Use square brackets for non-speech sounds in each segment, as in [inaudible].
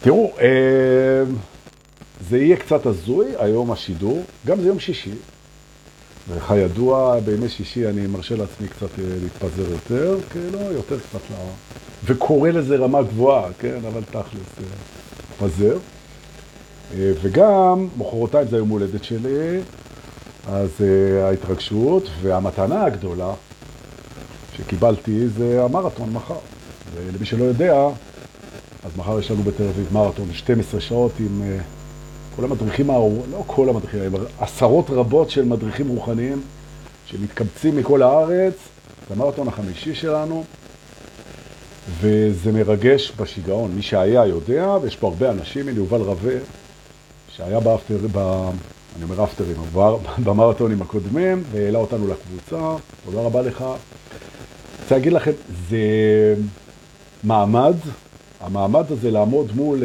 תראו, אה, זה יהיה קצת הזוי, היום השידור, גם זה יום שישי. וכידוע, בימי שישי אני מרשה לעצמי קצת אה, להתפזר יותר, לא, יותר קצת ל... וקורא לזה רמה גבוהה, כן, אבל תכלס, פזר. וגם, מחרתיים זה יום הולדת שלי, אז ההתרגשות, והמתנה הגדולה שקיבלתי זה המרתון מחר. ולמי שלא יודע, אז מחר יש לנו בתל אביב מרתון, 12 שעות עם uh, כל המדריכים, לא כל המדריכים, עשרות רבות של מדריכים רוחניים שמתקבצים מכל הארץ, זה המרתון החמישי שלנו, וזה מרגש בשיגעון. מי שהיה יודע, ויש פה הרבה אנשים, הנה יובל רווה, שהיה באפטר, ב... אני אומר אפטרים, [laughs] במרתונים הקודמים, והעלה אותנו לקבוצה, תודה רבה לך. אני רוצה להגיד לכם, זה מעמד, המעמד הזה לעמוד מול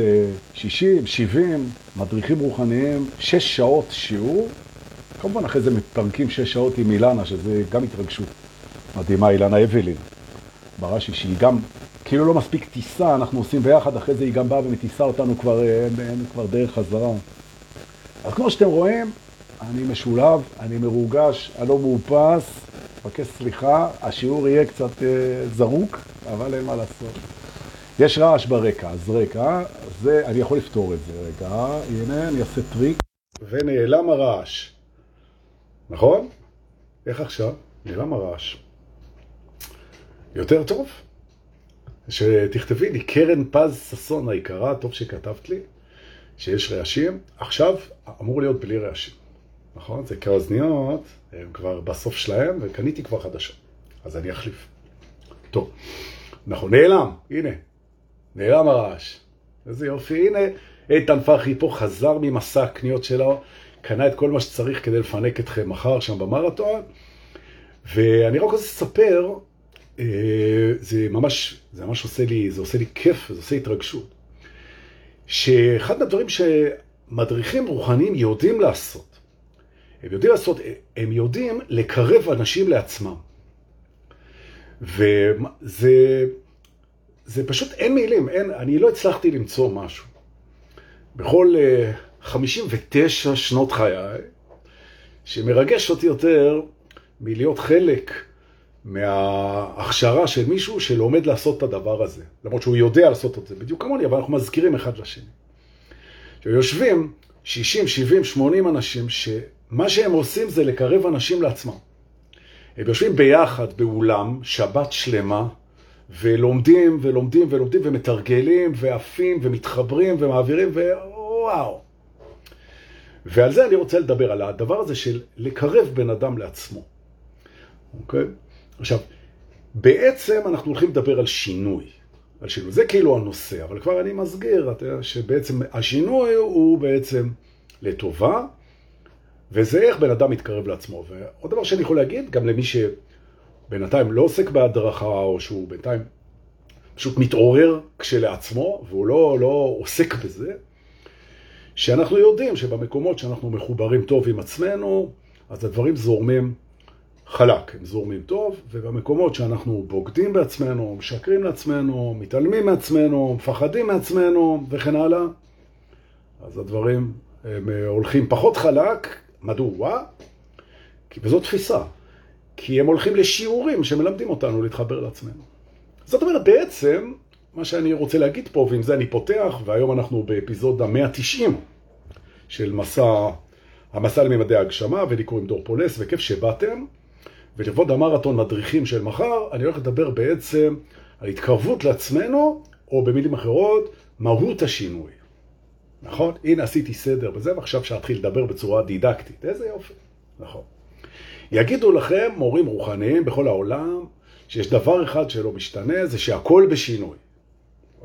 60, אה, 70 מדריכים רוחניים, 6 שעות שיעור, כמובן אחרי זה מתפרקים 6 שעות עם אילנה, שזה גם התרגשות מדהימה, אילנה אבלין, ברש"י, שהיא גם, כאילו לא מספיק טיסה, אנחנו עושים ביחד, אחרי זה היא גם באה ומטיסה אותנו כבר, אה, אין, אין כבר דרך חזרה. אז כמו שאתם רואים, אני משולהב, אני מרוגש, אני לא מאופס, מבקש סליחה, השיעור יהיה קצת אה, זרוק, אבל אין מה לעשות. יש רעש ברקע, אז רקע, זה, אני יכול לפתור את זה רגע, הנה, אני אעשה טריק, ונעלם הרעש, נכון? איך עכשיו? נעלם הרעש. יותר טוב? שתכתבי לי, קרן פז ששון היקרה, טוב שכתבת לי, שיש רעשים, עכשיו אמור להיות בלי רעשים, נכון? זה כאוזניות, הם כבר בסוף שלהם, וקניתי כבר חדשות, אז אני אחליף. טוב, נכון, נעלם, הנה, נעלם הרעש. איזה יופי, הנה איתן פרחי פה חזר ממסע הקניות שלו, קנה את כל מה שצריך כדי לפנק אתכם מחר שם במרתון, ואני רק רוצה לספר, אה, זה ממש, זה ממש עושה לי, זה עושה לי כיף, זה עושה התרגשות, שאחד מהדברים שמדריכים רוחניים יודעים לעשות, הם יודעים לעשות, הם יודעים לקרב אנשים לעצמם. וזה זה פשוט אין מילים, אין, אני לא הצלחתי למצוא משהו. בכל uh, 59 שנות חיי, שמרגש אותי יותר מלהיות חלק מההכשרה של מישהו שלומד לעשות את הדבר הזה. למרות שהוא יודע לעשות את זה בדיוק כמוני, אבל אנחנו מזכירים אחד לשני. שיושבים 60, 70, 80 אנשים, שמה שהם עושים זה לקרב אנשים לעצמם. הם יושבים ביחד באולם, שבת שלמה, ולומדים ולומדים ולומדים ומתרגלים ועפים ומתחברים ומעבירים ווואו. ועל זה אני רוצה לדבר, על הדבר הזה של לקרב בן אדם לעצמו. אוקיי? עכשיו, בעצם אנחנו הולכים לדבר על שינוי. על שינוי. זה כאילו הנושא, אבל כבר אני מסגיר, שבעצם השינוי הוא בעצם לטובה, וזה איך בן אדם מתקרב לעצמו. ועוד דבר שאני יכול להגיד, גם למי ש... בינתיים לא עוסק בהדרכה, או שהוא בינתיים פשוט מתעורר כשלעצמו, והוא לא, לא עוסק בזה, שאנחנו יודעים שבמקומות שאנחנו מחוברים טוב עם עצמנו, אז הדברים זורמים חלק, הם זורמים טוב, ובמקומות שאנחנו בוגדים בעצמנו, משקרים לעצמנו, מתעלמים מעצמנו, מפחדים מעצמנו וכן הלאה, אז הדברים הם הולכים פחות חלק. מדוע? כי וזו תפיסה. כי הם הולכים לשיעורים שמלמדים אותנו להתחבר לעצמנו. זאת אומרת, בעצם, מה שאני רוצה להגיד פה, ועם זה אני פותח, והיום אנחנו באפיזודה 190 של מסע, המסע לממדי ההגשמה, ולי קוראים דור פולס, וכיף שבאתם. ולכבוד המרתון מדריכים של מחר, אני הולך לדבר בעצם על התקרבות לעצמנו, או במילים אחרות, מהות השינוי. נכון? הנה עשיתי סדר בזה, ועכשיו אפשר להתחיל לדבר בצורה דידקטית. איזה יופי. נכון. יגידו לכם מורים רוחניים בכל העולם שיש דבר אחד שלא משתנה, זה שהכל בשינוי.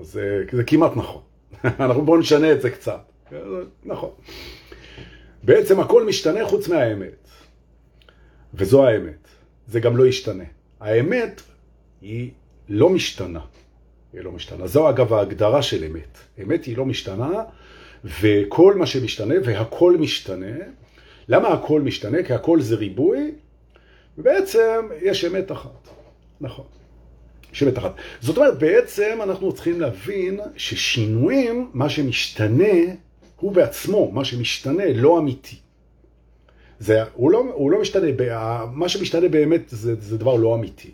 אז זה, זה כמעט נכון. [laughs] אנחנו בואו נשנה את זה קצת. נכון. בעצם הכל משתנה חוץ מהאמת. וזו האמת. זה גם לא ישתנה. האמת היא לא משתנה. היא לא משתנה. זו אגב ההגדרה של אמת. אמת היא לא משתנה, וכל מה שמשתנה, והכל משתנה, למה הכל משתנה? כי הכל זה ריבוי, ובעצם יש אמת אחת. נכון. שבט אחת. זאת אומרת, בעצם אנחנו צריכים להבין ששינויים, מה שמשתנה, הוא בעצמו, מה שמשתנה, לא אמיתי. זה, הוא, לא, הוא לא משתנה, מה שמשתנה באמת זה, זה דבר לא אמיתי.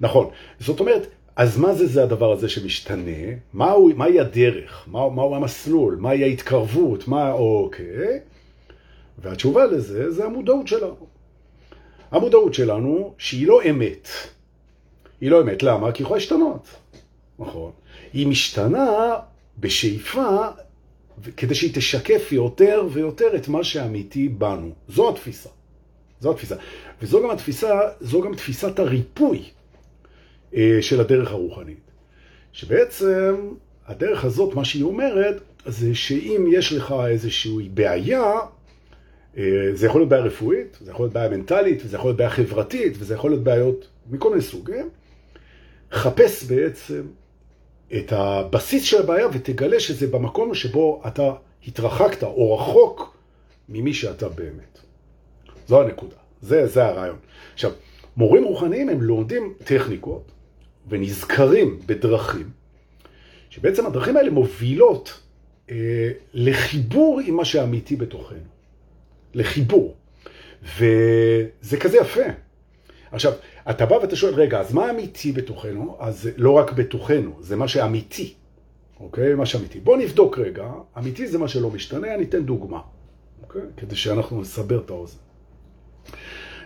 נכון. זאת אומרת, אז מה זה זה הדבר הזה שמשתנה? מהו, מהי הדרך? מה, מהו המסלול? מהי ההתקרבות? מה, אוקיי. והתשובה לזה זה המודעות שלנו. המודעות שלנו שהיא לא אמת. היא לא אמת. למה? כי היא יכולה להשתנות. נכון. היא משתנה בשאיפה כדי שהיא תשקף יותר ויותר את מה שאמיתי בנו. זו התפיסה. זו התפיסה. וזו גם התפיסה, זו גם תפיסת הריפוי אה, של הדרך הרוחנית. שבעצם הדרך הזאת, מה שהיא אומרת, זה שאם יש לך איזושהי בעיה, זה יכול להיות בעיה רפואית, זה יכול להיות בעיה מנטלית, וזה יכול להיות בעיה חברתית, וזה יכול להיות בעיות מכל מיני סוגים, חפש בעצם את הבסיס של הבעיה ותגלה שזה במקום שבו אתה התרחקת או רחוק ממי שאתה באמת. זו הנקודה, זה, זה הרעיון. עכשיו, מורים רוחניים הם לומדים טכניקות ונזכרים בדרכים, שבעצם הדרכים האלה מובילות אה, לחיבור עם מה שאמיתי בתוכנו. לחיבור. וזה כזה יפה. עכשיו, אתה בא ואתה שואל, רגע, אז מה אמיתי בתוכנו? אז לא רק בתוכנו, זה מה שאמיתי. אוקיי? מה שאמיתי. בוא נבדוק רגע, אמיתי זה מה שלא משתנה, אני אתן דוגמה. אוקיי? כדי שאנחנו נסבר את האוזן.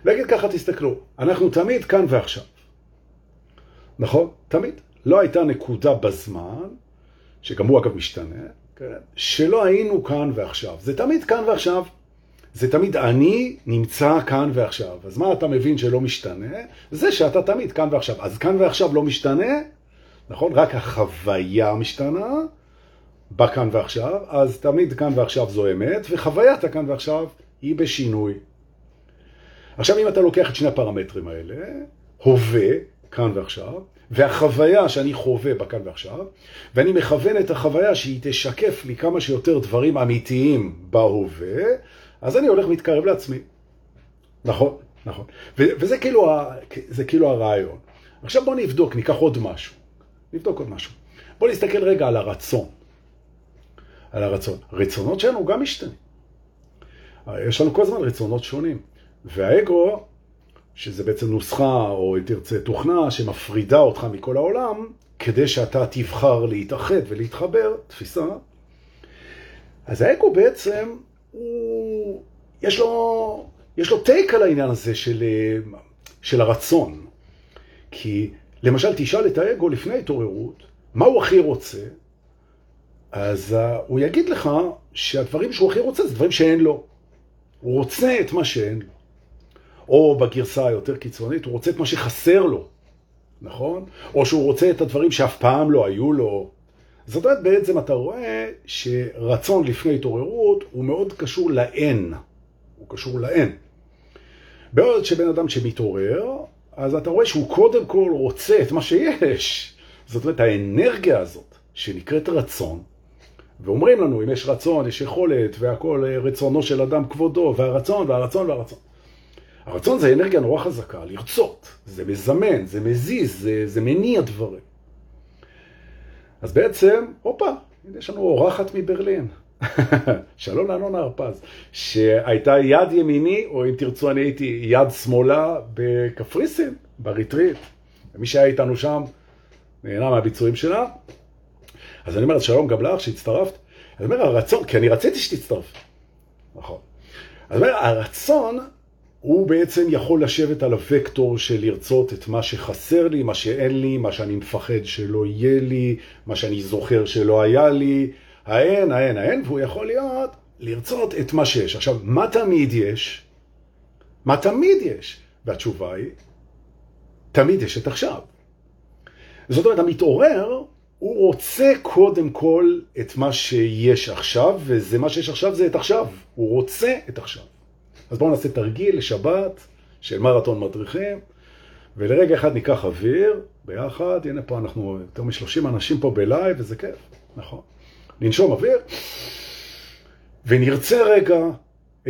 נגיד ככה, תסתכלו, אנחנו תמיד כאן ועכשיו. נכון? תמיד. לא הייתה נקודה בזמן, שגם הוא אגב משתנה, כן? שלא היינו כאן ועכשיו. זה תמיד כאן ועכשיו. זה תמיד אני נמצא כאן ועכשיו. אז מה אתה מבין שלא משתנה? זה שאתה תמיד כאן ועכשיו. אז כאן ועכשיו לא משתנה, נכון? רק החוויה משתנה בכאן ועכשיו, אז תמיד כאן ועכשיו זו אמת, וחוויית הכאן ועכשיו היא בשינוי. עכשיו, אם אתה לוקח את שני הפרמטרים האלה, הווה, כאן ועכשיו, והחוויה שאני חווה בכאן ועכשיו, ואני מכוון את החוויה שהיא תשקף לי כמה שיותר דברים אמיתיים בהווה, אז אני הולך ומתקרב לעצמי. נכון, נכון. וזה כאילו, זה כאילו הרעיון. עכשיו בואו נבדוק, ניקח עוד משהו. נבדוק עוד משהו. בואו נסתכל רגע על הרצון. על הרצון. רצונות שלנו גם משתנים. יש לנו כל הזמן רצונות שונים. והאגו, שזה בעצם נוסחה, או אם תרצה, תוכנה שמפרידה אותך מכל העולם, כדי שאתה תבחר להתאחד ולהתחבר, תפיסה. אז האגו בעצם הוא, יש לו, יש לו טייק על העניין הזה של, של הרצון. כי למשל, תשאל את האגו לפני התעוררות, מה הוא הכי רוצה? אז uh, הוא יגיד לך שהדברים שהוא הכי רוצה זה דברים שאין לו. הוא רוצה את מה שאין לו. או בגרסה היותר קיצונית, הוא רוצה את מה שחסר לו, נכון? או שהוא רוצה את הדברים שאף פעם לא היו לו. זאת אומרת, בעצם אתה רואה שרצון לפני התעוררות הוא מאוד קשור לאין. הוא קשור לאין. בעוד שבן אדם שמתעורר, אז אתה רואה שהוא קודם כל רוצה את מה שיש. זאת אומרת, האנרגיה הזאת, שנקראת רצון, ואומרים לנו, אם יש רצון, יש יכולת, והכל רצונו של אדם כבודו, והרצון, והרצון, והרצון. הרצון זה אנרגיה נורא חזקה, לרצות. זה מזמן, זה מזיז, זה, זה מניע דברים. אז בעצם, הופה, יש לנו אורחת מברלין. [laughs] שלום לאנונה הרפז, שהייתה יד ימיני, או אם תרצו אני הייתי יד שמאלה בקפריסין, בריטריט. ומי שהיה איתנו שם נהנה מהביצועים שלה. אז אני אומר, שלום גם לך שהצטרפת. אני אומר, הרצון, כי אני רציתי שתצטרף. נכון. אז אני אומר, הרצון הוא בעצם יכול לשבת על הוקטור של לרצות את מה שחסר לי, מה שאין לי, מה שאני מפחד שלא יהיה לי, מה שאני זוכר שלא היה לי, האין, האין, האין, והוא יכול להיות לרצות את מה שיש. עכשיו, מה תמיד יש? מה תמיד יש? והתשובה היא, תמיד יש את עכשיו. זאת אומרת, המתעורר, הוא רוצה קודם כל את מה שיש עכשיו, וזה מה שיש עכשיו זה את עכשיו. הוא רוצה את עכשיו. אז בואו נעשה תרגיל לשבת של מרתון מדריכים, ולרגע אחד ניקח אוויר ביחד, הנה פה אנחנו יותר מ-30 אנשים פה בלייב, וזה כיף, נכון. ננשום אוויר, ונרצה רגע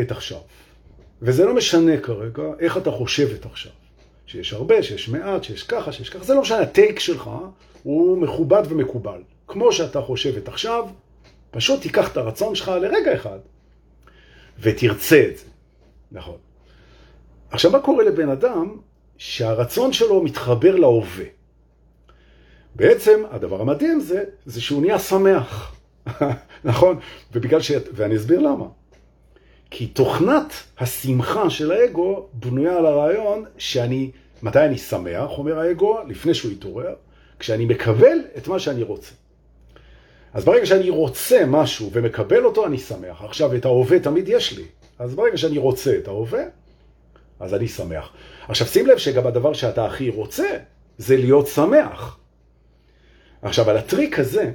את עכשיו. וזה לא משנה כרגע איך אתה חושב את עכשיו. שיש הרבה, שיש מעט, שיש ככה, שיש ככה, זה לא משנה, הטייק שלך הוא מכובד ומקובל. כמו שאתה חושב את עכשיו, פשוט תיקח את הרצון שלך לרגע אחד ותרצה את זה. נכון. עכשיו, מה קורה לבן אדם שהרצון שלו מתחבר להווה? בעצם, הדבר המדהים זה, זה שהוא נהיה שמח. [laughs] נכון? ובגלל ש... ואני אסביר למה. כי תוכנת השמחה של האגו בנויה על הרעיון שאני, מתי אני שמח, אומר האגו, לפני שהוא יתעורר, כשאני מקבל את מה שאני רוצה. אז ברגע שאני רוצה משהו ומקבל אותו, אני שמח. עכשיו, את ההווה תמיד יש לי. אז ברגע שאני רוצה את ההווה, אז אני שמח. עכשיו, שים לב שגם הדבר שאתה הכי רוצה, זה להיות שמח. עכשיו, על הטריק הזה,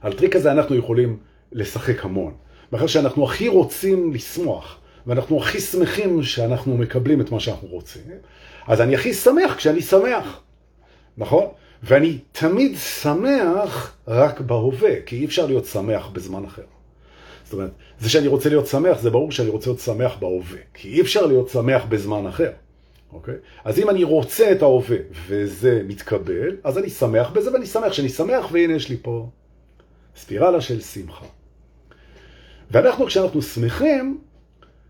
על הטריק הזה אנחנו יכולים לשחק המון. מאחר שאנחנו הכי רוצים לשמוח, ואנחנו הכי שמחים שאנחנו מקבלים את מה שאנחנו רוצים, אז אני הכי שמח כשאני שמח, נכון? ואני תמיד שמח רק בהווה, כי אי אפשר להיות שמח בזמן אחר. זאת אומרת, זה שאני רוצה להיות שמח, זה ברור שאני רוצה להיות שמח בהווה, כי אי אפשר להיות שמח בזמן אחר. אוקיי? אז אם אני רוצה את ההווה וזה מתקבל, אז אני שמח בזה ואני שמח שאני שמח, והנה יש לי פה ספירלה של שמחה. ואנחנו, כשאנחנו שמחים,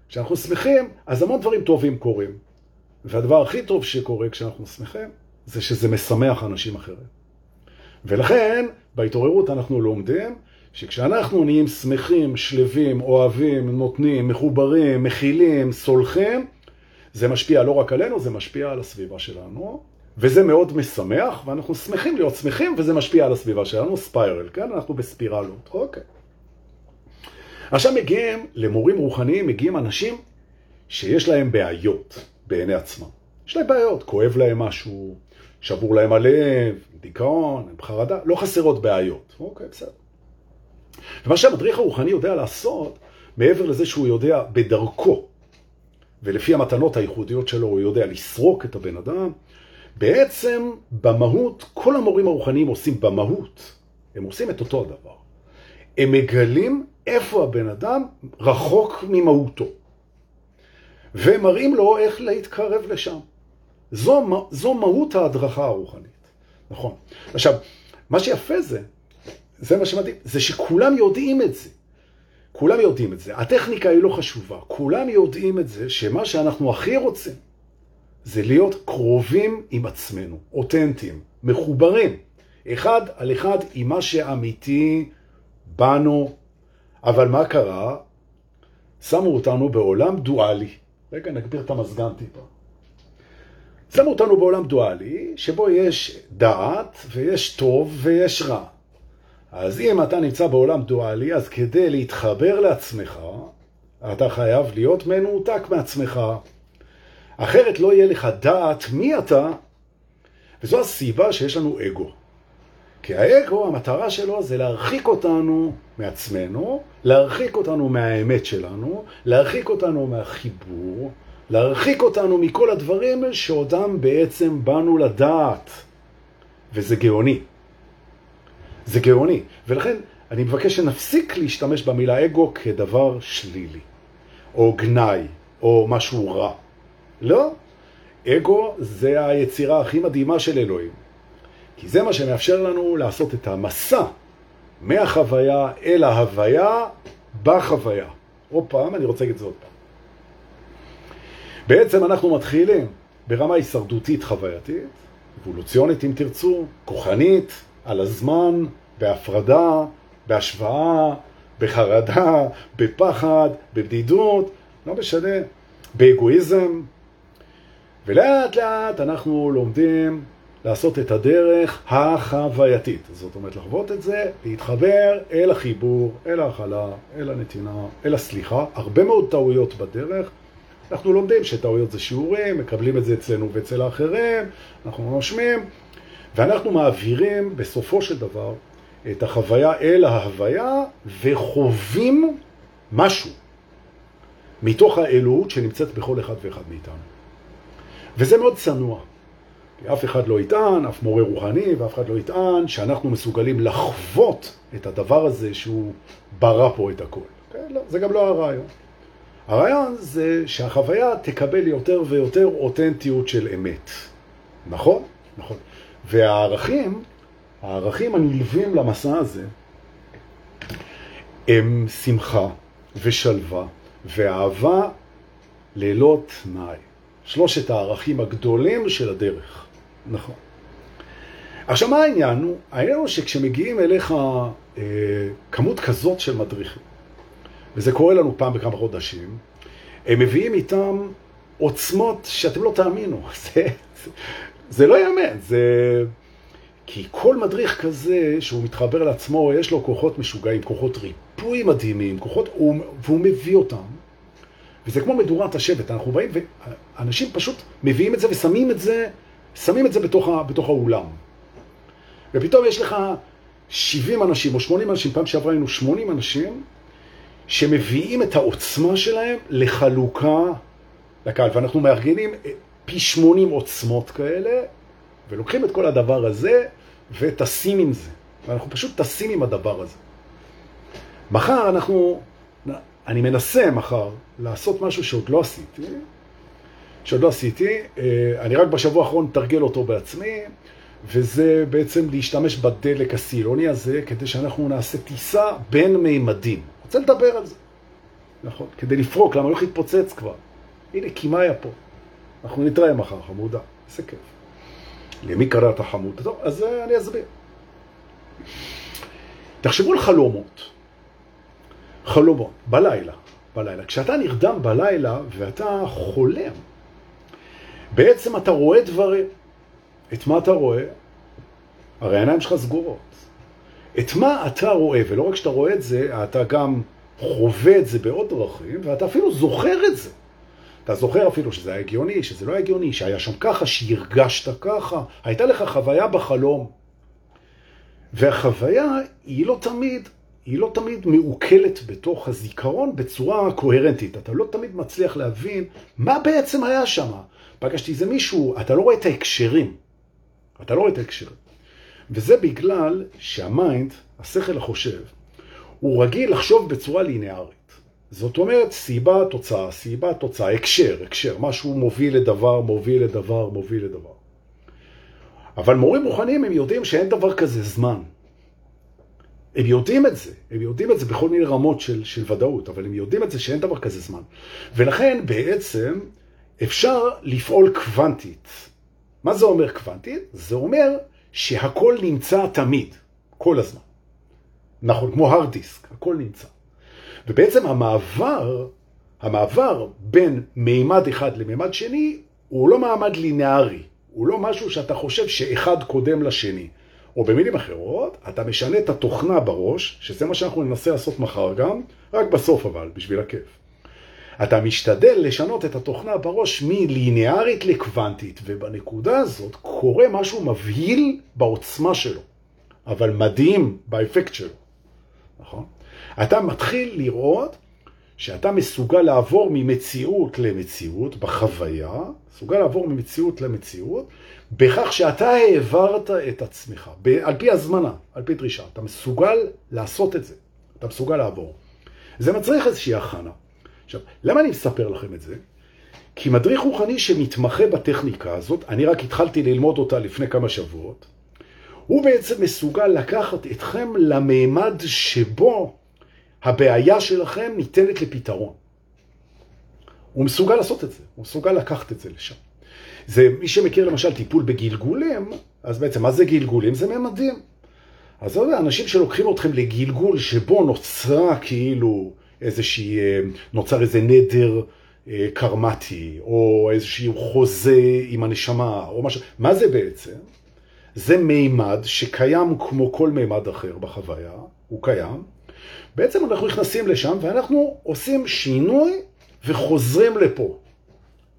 כשאנחנו שמחים, אז המון דברים טובים קורים. והדבר הכי טוב שקורה כשאנחנו שמחים, זה שזה משמח אנשים אחרים. ולכן, בהתעוררות אנחנו לומדים שכשאנחנו נהיים שמחים, שלווים, אוהבים, נותנים, מחוברים, מכילים, סולחים, זה משפיע לא רק עלינו, זה משפיע על הסביבה שלנו, וזה מאוד משמח, ואנחנו שמחים להיות שמחים, וזה משפיע על הסביבה שלנו, ספיירל, כן? אנחנו בספירלות, אוקיי. עכשיו מגיעים, למורים רוחניים מגיעים אנשים שיש להם בעיות בעיני עצמם. יש להם בעיות, כואב להם משהו, שבור להם הלב, דיכאון, חרדה, לא חסרות בעיות. אוקיי, בסדר. ומה שהמדריך הרוחני יודע לעשות, מעבר לזה שהוא יודע בדרכו, ולפי המתנות הייחודיות שלו הוא יודע לסרוק את הבן אדם, בעצם במהות, כל המורים הרוחניים עושים במהות, הם עושים את אותו הדבר. הם מגלים איפה הבן אדם רחוק ממהותו. ומראים לו איך להתקרב לשם. זו, זו מהות ההדרכה הרוחנית. נכון. עכשיו, מה שיפה זה, זה מה שמדהים, זה שכולם יודעים את זה. כולם יודעים את זה. הטכניקה היא לא חשובה. כולם יודעים את זה שמה שאנחנו הכי רוצים זה להיות קרובים עם עצמנו, אותנטיים, מחוברים, אחד על אחד עם מה שאמיתי בנו. אבל מה קרה? שמו אותנו בעולם דואלי. רגע, נגביר את המזגן טיפה. שמו אותנו בעולם דואלי, שבו יש דעת ויש טוב ויש רע. אז אם אתה נמצא בעולם דואלי, אז כדי להתחבר לעצמך, אתה חייב להיות מנותק מעצמך. אחרת לא יהיה לך דעת מי אתה, וזו הסיבה שיש לנו אגו. כי האגו, המטרה שלו זה להרחיק אותנו מעצמנו, להרחיק אותנו מהאמת שלנו, להרחיק אותנו מהחיבור, להרחיק אותנו מכל הדברים שעודם בעצם באנו לדעת. וזה גאוני. זה גאוני. ולכן אני מבקש שנפסיק להשתמש במילה אגו כדבר שלילי, או גנאי, או משהו רע. לא. אגו זה היצירה הכי מדהימה של אלוהים. כי זה מה שמאפשר לנו לעשות את המסע מהחוויה אל ההוויה בחוויה. עוד פעם, אני רוצה להגיד את זה עוד פעם. בעצם אנחנו מתחילים ברמה הישרדותית חווייתית, אבולוציונית אם תרצו, כוחנית, על הזמן, בהפרדה, בהשוואה, בחרדה, בפחד, בבדידות, לא משנה, באגואיזם. ולאט לאט אנחנו לומדים לעשות את הדרך החווייתית. זאת אומרת, לחוות את זה, להתחבר אל החיבור, אל ההכלה, אל הנתינה, אל הסליחה. הרבה מאוד טעויות בדרך. אנחנו לומדים שטעויות זה שיעורים, מקבלים את זה אצלנו ואצל האחרים, אנחנו נושמים, ואנחנו מעבירים בסופו של דבר את החוויה אל ההוויה וחווים משהו מתוך האלוהות שנמצאת בכל אחד ואחד מאיתנו. וזה מאוד צנוע. כי אף אחד לא יטען, אף מורה רוחני ואף אחד לא יטען שאנחנו מסוגלים לחוות את הדבר הזה שהוא ברא פה את הכל. כן? לא, זה גם לא הרעיון. הרעיון זה שהחוויה תקבל יותר ויותר אותנטיות של אמת. נכון? נכון. והערכים, הערכים הנלווים למסע הזה, הם שמחה ושלווה ואהבה ללא תנאי. שלושת הערכים הגדולים של הדרך. נכון. עכשיו, מה העניין הוא? העניין הוא שכשמגיעים אליך אה, כמות כזאת של מדריכים, וזה קורה לנו פעם בכמה חודשים, הם מביאים איתם עוצמות שאתם לא תאמינו. [laughs] זה, זה, זה לא יאמן, זה... כי כל מדריך כזה שהוא מתחבר לעצמו, יש לו כוחות משוגעים, כוחות ריפוי מדהימים, כוחות, והוא מביא אותם. וזה כמו מדורת השבט, אנחנו באים ואנשים פשוט מביאים את זה ושמים את זה, שמים את זה בתוך, ה, בתוך האולם. ופתאום יש לך 70 אנשים או 80 אנשים, פעם שעברה היינו 80 אנשים, שמביאים את העוצמה שלהם לחלוקה לקהל. ואנחנו מארגנים פי 80 עוצמות כאלה, ולוקחים את כל הדבר הזה וטסים עם זה. ואנחנו פשוט טסים עם הדבר הזה. מחר אנחנו, אני מנסה מחר לעשות משהו שעוד לא עשיתי, שעוד לא עשיתי, אה, אני רק בשבוע האחרון תרגל אותו בעצמי, וזה בעצם להשתמש בדלק הסילוני הזה כדי שאנחנו נעשה טיסה בין מימדים. רוצה לדבר על זה. נכון, כדי לפרוק, למה הולך להתפוצץ כבר. הנה, קימאיה פה. אנחנו נתראה מחר, חמודה. איזה כיף. למי קראת חמוד? טוב, אז אה, אני אסביר. תחשבו על חלומות. חלומות, בלילה, בלילה. כשאתה נרדם בלילה ואתה חולם, בעצם אתה רואה דברים. את מה אתה רואה? הרי העיניים שלך סגורות. את מה אתה רואה, ולא רק שאתה רואה את זה, אתה גם חווה את זה בעוד דרכים, ואתה אפילו זוכר את זה. אתה זוכר אפילו שזה היה הגיוני, שזה לא היה הגיוני, שהיה שם ככה, שהרגשת ככה, הייתה לך חוויה בחלום. והחוויה היא לא תמיד, היא לא תמיד מעוקלת בתוך הזיכרון בצורה קוהרנטית. אתה לא תמיד מצליח להבין מה בעצם היה שם. פגשתי איזה מישהו, אתה לא רואה את ההקשרים. אתה לא רואה את ההקשרים. וזה בגלל שהמיינד, השכל החושב, הוא רגיל לחשוב בצורה ליניארית. זאת אומרת, סיבה, תוצאה, סיבה, תוצאה, הקשר, הקשר, משהו מוביל לדבר, מוביל לדבר, מוביל לדבר. אבל מורים מוכנים, הם יודעים שאין דבר כזה זמן. הם יודעים את זה, הם יודעים את זה בכל מיני רמות של, של ודאות, אבל הם יודעים את זה שאין דבר כזה זמן. ולכן בעצם אפשר לפעול קוונטית. מה זה אומר קוונטית? זה אומר שהכל נמצא תמיד, כל הזמן. נכון, כמו הרד דיסק, הכל נמצא. ובעצם המעבר, המעבר בין מימד אחד למימד שני, הוא לא מעמד לינארי, הוא לא משהו שאתה חושב שאחד קודם לשני. או במילים אחרות, אתה משנה את התוכנה בראש, שזה מה שאנחנו ננסה לעשות מחר גם, רק בסוף אבל, בשביל הכיף. אתה משתדל לשנות את התוכנה בראש מליניארית לקוונטית, ובנקודה הזאת קורה משהו מבהיל בעוצמה שלו, אבל מדהים באפקט שלו, נכון? אתה מתחיל לראות שאתה מסוגל לעבור ממציאות למציאות, בחוויה, מסוגל לעבור ממציאות למציאות, בכך שאתה העברת את עצמך, על פי הזמנה, על פי דרישה. אתה מסוגל לעשות את זה, אתה מסוגל לעבור. זה מצריך איזושהי הכנה. עכשיו, למה אני מספר לכם את זה? כי מדריך רוחני שמתמחה בטכניקה הזאת, אני רק התחלתי ללמוד אותה לפני כמה שבועות, הוא בעצם מסוגל לקחת אתכם למימד שבו הבעיה שלכם ניתנת לפתרון. הוא מסוגל לעשות את זה, הוא מסוגל לקחת את זה לשם. זה, מי שמכיר למשל טיפול בגלגולים, אז בעצם מה זה גלגולים? זה ממדים. אז זה אנשים שלוקחים אתכם לגלגול שבו נוצרה כאילו איזושהי, אה, נוצר איזה נדר אה, קרמטי, או איזשהו חוזה עם הנשמה, או משהו. מה זה בעצם? זה מימד שקיים כמו כל מימד אחר בחוויה, הוא קיים. בעצם אנחנו נכנסים לשם ואנחנו עושים שינוי וחוזרים לפה.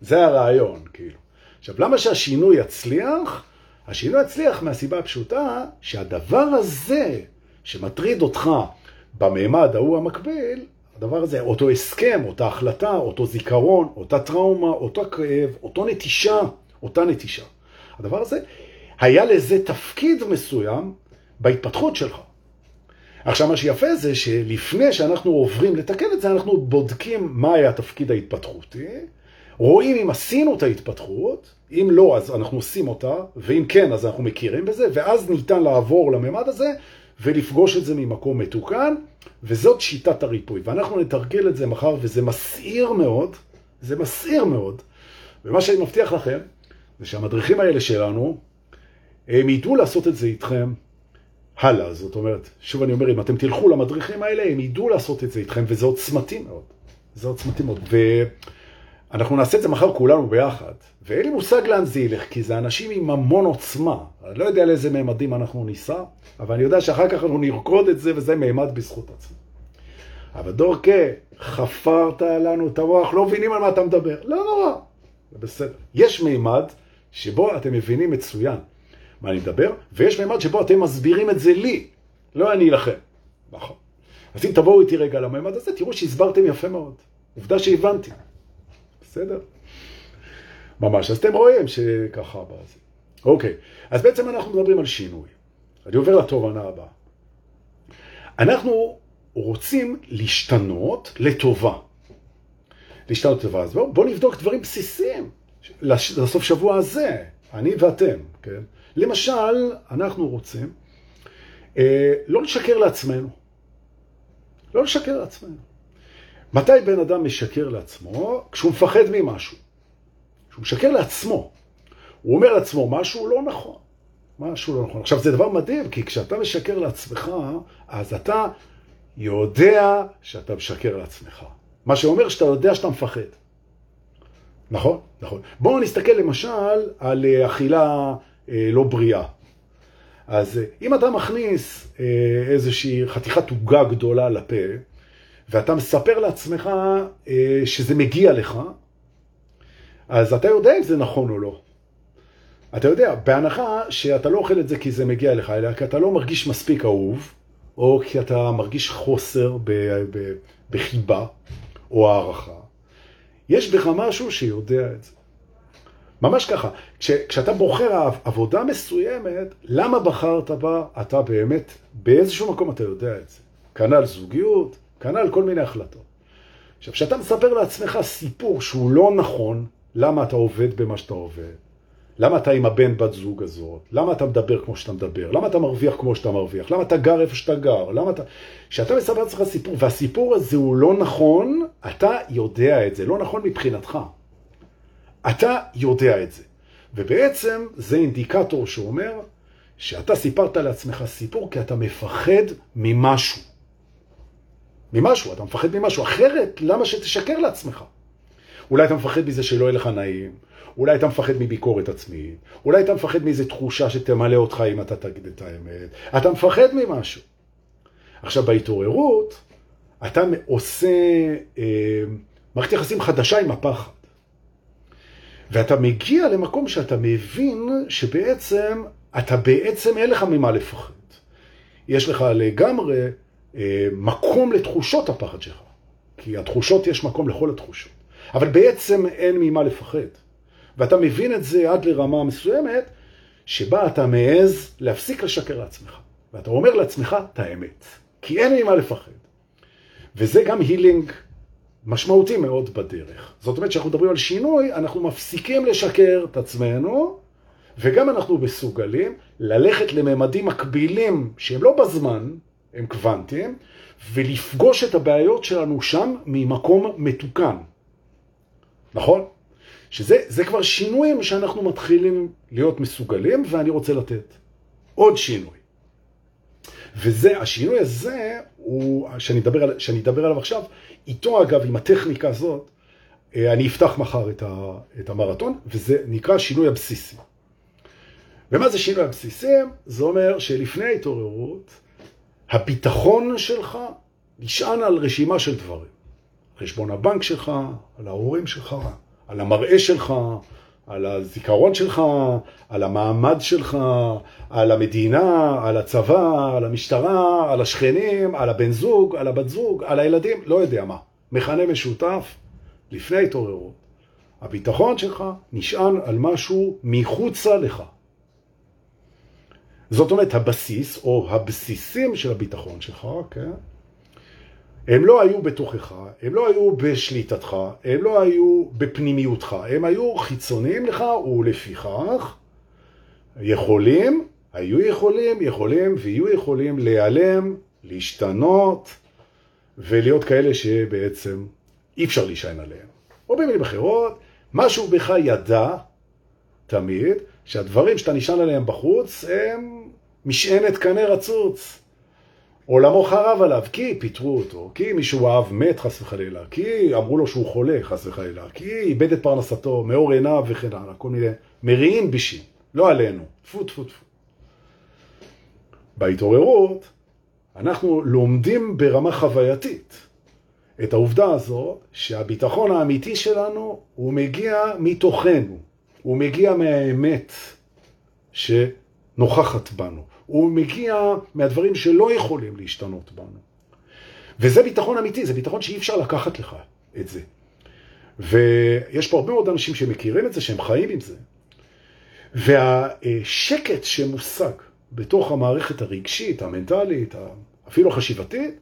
זה הרעיון, כאילו. עכשיו, למה שהשינוי יצליח? השינוי יצליח מהסיבה הפשוטה שהדבר הזה שמטריד אותך בממד ההוא המקביל, הדבר הזה, אותו הסכם, אותה החלטה, אותו זיכרון, אותה טראומה, אותו כאב, אותו נטישה, אותה נטישה. הדבר הזה, היה לזה תפקיד מסוים בהתפתחות שלך. עכשיו, מה שיפה זה שלפני שאנחנו עוברים לתקן את זה, אנחנו בודקים מה היה התפקיד ההתפתחותי, רואים אם עשינו את ההתפתחות, אם לא, אז אנחנו עושים אותה, ואם כן, אז אנחנו מכירים בזה, ואז ניתן לעבור לממד הזה ולפגוש את זה ממקום מתוקן, וזאת שיטת הריפוי. ואנחנו נתרגל את זה מחר, וזה מסעיר מאוד, זה מסעיר מאוד, ומה שאני מבטיח לכם, זה שהמדריכים האלה שלנו, הם ידעו לעשות את זה איתכם הלאה. זאת אומרת, שוב אני אומר, אם אתם תלכו למדריכים האלה, הם ידעו לעשות את זה איתכם, וזה עוצמתי מאוד. זה עוצמתי מאוד. ואנחנו נעשה את זה מחר כולנו ביחד, ואין לי מושג לאן זה ילך, כי זה אנשים עם המון עוצמה. אני לא יודע לאיזה מימדים אנחנו ניסע, אבל אני יודע שאחר כך אנחנו נרקוד את זה, וזה מימד בזכות עצמי. אבל דורקה, חפרת לנו את המוח, לא מבינים על מה אתה מדבר. לא נורא, זה בסדר. יש מימד שבו אתם מבינים מצוין מה אני מדבר, ויש מימד שבו אתם מסבירים את זה לי, לא אני לכם. נכון. אז אם תבואו איתי רגע למימד הזה, תראו שהסברתם יפה מאוד. עובדה שהבנתי. בסדר? ממש. אז אתם רואים שככה בזה. אוקיי. אז בעצם אנחנו מדברים על שינוי. אני עובר לתובנה הבאה. אנחנו רוצים להשתנות לטובה. להשתנות לטובה. אז בואו בוא נבדוק דברים בסיסיים לסוף שבוע הזה, אני ואתם, כן? למשל, אנחנו רוצים אה, לא לשקר לעצמנו. לא לשקר לעצמנו. מתי בן אדם משקר לעצמו? כשהוא מפחד ממשהו. כשהוא משקר לעצמו. הוא אומר לעצמו משהו לא נכון. משהו לא נכון. עכשיו, זה דבר מדהים, כי כשאתה משקר לעצמך, אז אתה יודע שאתה משקר לעצמך. מה שאומר שאתה יודע שאתה מפחד. נכון? נכון. בואו נסתכל למשל על אה, אכילה לא בריאה. אז אה, אם אתה מכניס אה, איזושהי חתיכת עוגה גדולה לפה, ואתה מספר לעצמך אה, שזה מגיע לך, אז אתה יודע אם זה נכון או לא. אתה יודע, בהנחה שאתה לא אוכל את זה כי זה מגיע לך, אלא כי אתה לא מרגיש מספיק אהוב, או כי אתה מרגיש חוסר בחיבה או הערכה, יש בך משהו שיודע את זה. ממש ככה. כש, כשאתה בוחר עבודה מסוימת, למה בחרת בה, אתה באמת, באיזשהו מקום אתה יודע את זה. כנ"ל זוגיות, כנ"ל כל מיני החלטות. עכשיו, כשאתה מספר לעצמך סיפור שהוא לא נכון, למה אתה עובד במה שאתה עובד, למה אתה עם הבן בת זוג הזאת, למה אתה מדבר כמו שאתה מדבר, למה אתה מרוויח כמו שאתה מרוויח, למה אתה גר איפה שאתה גר, למה אתה... כשאתה מספר לעצמך סיפור, והסיפור הזה הוא לא נכון, אתה יודע את זה, לא נכון מבחינתך. אתה יודע את זה. ובעצם זה אינדיקטור שאומר שאתה סיפרת לעצמך סיפור כי אתה מפחד ממשהו. ממשהו, אתה מפחד ממשהו. אחרת, למה שתשקר לעצמך? אולי אתה מפחד מזה שלא יהיה לך נעים, אולי אתה מפחד מביקורת עצמית, אולי אתה מפחד מאיזו תחושה שתמלא אותך אם אתה תגיד את האמת. אתה מפחד ממשהו. עכשיו, בהתעוררות, אתה עושה אה, מערכת יחסים חדשה עם הפחד. ואתה מגיע למקום שאתה מבין שבעצם, אתה בעצם אין לך ממה לפחד. יש לך לגמרי אה, מקום לתחושות הפחד שלך. כי התחושות, יש מקום לכל התחושות. אבל בעצם אין ממה לפחד. ואתה מבין את זה עד לרמה מסוימת, שבה אתה מעז להפסיק לשקר לעצמך. ואתה אומר לעצמך את האמת. כי אין ממה לפחד. וזה גם הילינג משמעותי מאוד בדרך. זאת אומרת שאנחנו מדברים על שינוי, אנחנו מפסיקים לשקר את עצמנו, וגם אנחנו מסוגלים ללכת לממדים מקבילים שהם לא בזמן, הם קוונטיים, ולפגוש את הבעיות שלנו שם ממקום מתוקן. נכון? שזה כבר שינויים שאנחנו מתחילים להיות מסוגלים, ואני רוצה לתת עוד שינוי. וזה, השינוי הזה, הוא, שאני אדבר, על, שאני אדבר עליו עכשיו, איתו אגב, עם הטכניקה הזאת, אה, אני אפתח מחר את, ה, את המרתון, וזה נקרא שינוי הבסיסי. ומה זה שינוי הבסיסי? זה אומר שלפני ההתעוררות, הביטחון שלך נשען על רשימה של דברים. חשבון הבנק שלך, על ההורים שלך, על המראה שלך, על הזיכרון שלך, על המעמד שלך, על המדינה, על הצבא, על המשטרה, על השכנים, על הבן זוג, על הבת זוג, על הילדים, לא יודע מה. מכנה משותף לפני התעוררות. הביטחון שלך נשען על משהו מחוצה לך. זאת אומרת, הבסיס או הבסיסים של הביטחון שלך, כן? הם לא היו בתוכך, הם לא היו בשליטתך, הם לא היו בפנימיותך, הם היו חיצוניים לך ולפיכך יכולים, היו יכולים, יכולים ויהיו יכולים להיעלם, להשתנות ולהיות כאלה שבעצם אי אפשר להישען עליהם. או במילים אחרות, משהו בך ידע תמיד שהדברים שאתה נשען עליהם בחוץ הם משענת קנה רצוץ. עולמו חרב עליו, כי פיטרו אותו, כי מישהו אהב מת חס וחלילה, כי אמרו לו שהוא חולה חס וחלילה, כי איבד את פרנסתו, מאור עיניו וכן הלאה, כל מיני מריעים בישים, לא עלינו, טפו טפו טפו. בהתעוררות אנחנו לומדים ברמה חווייתית את העובדה הזו שהביטחון האמיתי שלנו הוא מגיע מתוכנו, הוא מגיע מהאמת שנוכחת בנו. הוא מגיע מהדברים שלא יכולים להשתנות בנו. וזה ביטחון אמיתי, זה ביטחון שאי אפשר לקחת לך את זה. ויש פה הרבה מאוד אנשים שמכירים את זה, שהם חיים עם זה. והשקט שמושג בתוך המערכת הרגשית, המנטלית, אפילו החשיבתית,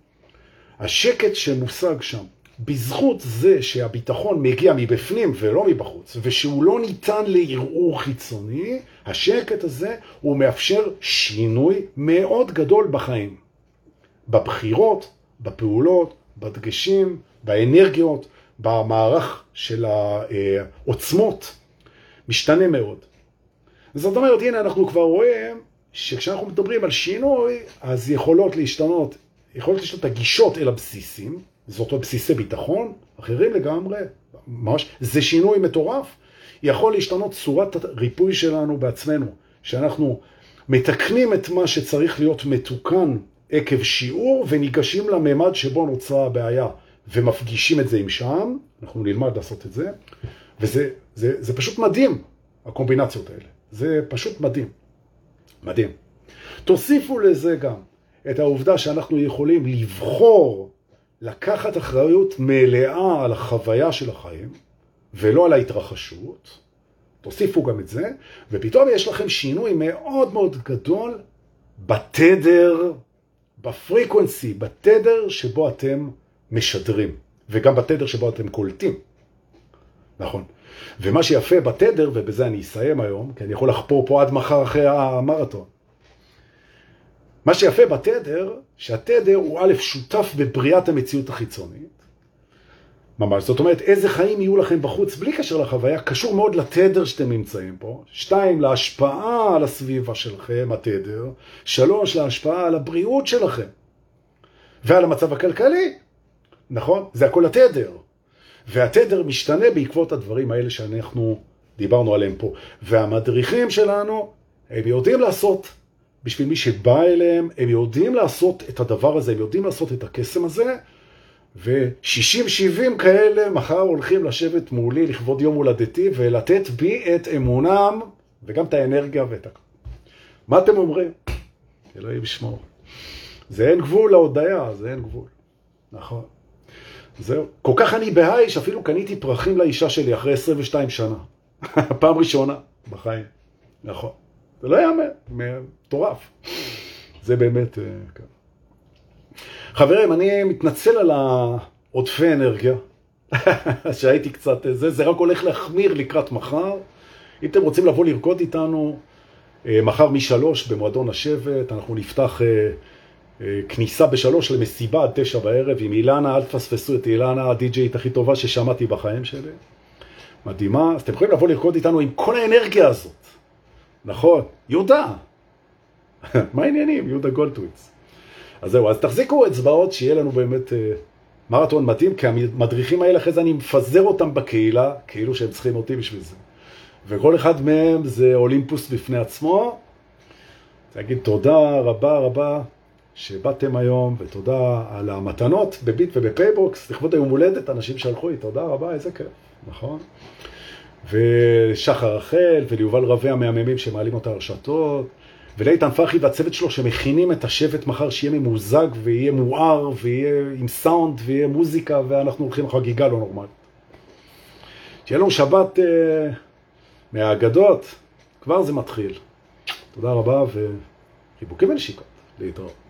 השקט שמושג שם, בזכות זה שהביטחון מגיע מבפנים ולא מבחוץ, ושהוא לא ניתן לערעור חיצוני, השקט הזה הוא מאפשר שינוי מאוד גדול בחיים. בבחירות, בפעולות, בדגשים, באנרגיות, במערך של העוצמות, משתנה מאוד. זאת אומרת, הנה אנחנו כבר רואים שכשאנחנו מדברים על שינוי, אז יכולות להשתנות, יכולות להשתנות הגישות אל הבסיסים, זאת אומרת בסיסי ביטחון, אחרים לגמרי, ממש, זה שינוי מטורף. יכול להשתנות צורת הריפוי שלנו בעצמנו, שאנחנו מתקנים את מה שצריך להיות מתוקן עקב שיעור וניגשים לממד שבו נוצרה הבעיה ומפגישים את זה עם שם, אנחנו נלמד לעשות את זה, וזה זה, זה פשוט מדהים, הקומבינציות האלה. זה פשוט מדהים. מדהים. תוסיפו לזה גם את העובדה שאנחנו יכולים לבחור לקחת אחריות מלאה על החוויה של החיים, ולא על ההתרחשות, תוסיפו גם את זה, ופתאום יש לכם שינוי מאוד מאוד גדול בתדר, בפריקוונסי, בתדר שבו אתם משדרים, וגם בתדר שבו אתם קולטים. נכון. ומה שיפה בתדר, ובזה אני אסיים היום, כי אני יכול לחפור פה עד מחר אחרי המרתון, מה שיפה בתדר, שהתדר הוא א', שותף בבריאת המציאות החיצונית, ממש, זאת אומרת, איזה חיים יהיו לכם בחוץ, בלי קשר לחוויה, קשור מאוד לתדר שאתם נמצאים פה. שתיים, להשפעה על הסביבה שלכם, התדר. שלוש, להשפעה על הבריאות שלכם. ועל המצב הכלכלי. נכון? זה הכל התדר. והתדר משתנה בעקבות הדברים האלה שאנחנו דיברנו עליהם פה. והמדריכים שלנו, הם יודעים לעשות בשביל מי שבא אליהם, הם יודעים לעשות את הדבר הזה, הם יודעים לעשות את הקסם הזה, ו-60-70 כאלה מחר הולכים לשבת מולי לכבוד יום הולדתי ולתת בי את אמונם וגם את האנרגיה ואת הכול. מה אתם אומרים? אלוהים ישמור. זה אין גבול להודיה, זה אין גבול. נכון. זהו. כל כך אני בהיי שאפילו קניתי פרחים לאישה שלי אחרי 22 שנה. [laughs] פעם ראשונה בחיים. נכון. זה לא יאמן, מטורף. זה באמת... אה, כן. חברים, אני מתנצל על העודפי אנרגיה, [laughs] שהייתי קצת זה, זה רק הולך להחמיר לקראת מחר. אם אתם רוצים לבוא לרקוד איתנו, אה, מחר משלוש במועדון השבט, אנחנו נפתח אה, כניסה בשלוש למסיבה עד תשע בערב עם אילנה, אל תפספסו את אילנה, הדי-ג'יית הכי טובה ששמעתי בחיים שלי. מדהימה. אז אתם יכולים לבוא לרקוד איתנו עם כל האנרגיה הזאת. נכון, יהודה. [laughs] מה העניינים? יהודה גולדטוויץ. אז זהו, אז תחזיקו אצבעות שיהיה לנו באמת אה, מרתון מתאים, כי המדריכים האלה אחרי זה אני מפזר אותם בקהילה, כאילו שהם צריכים אותי בשביל זה. וכל אחד מהם זה אולימפוס בפני עצמו. להגיד תודה רבה רבה שבאתם היום, ותודה על המתנות בביט ובפייבוקס, לכבוד היום הולדת, אנשים שלחו לי, תודה רבה, איזה כיף, נכון? ושחר רחל, וליובל רבי המהממים שמעלים אותה הרשתות, ולאיתן פרחי והצוות שלו שמכינים את השבט מחר שיהיה ממוזג ויהיה מואר ויהיה עם סאונד ויהיה מוזיקה ואנחנו הולכים לחגיגה לא נורמלית. שיהיה לנו שבת uh, מהאגדות, כבר זה מתחיל. תודה רבה חיבוקים ונשיקות, להתראות.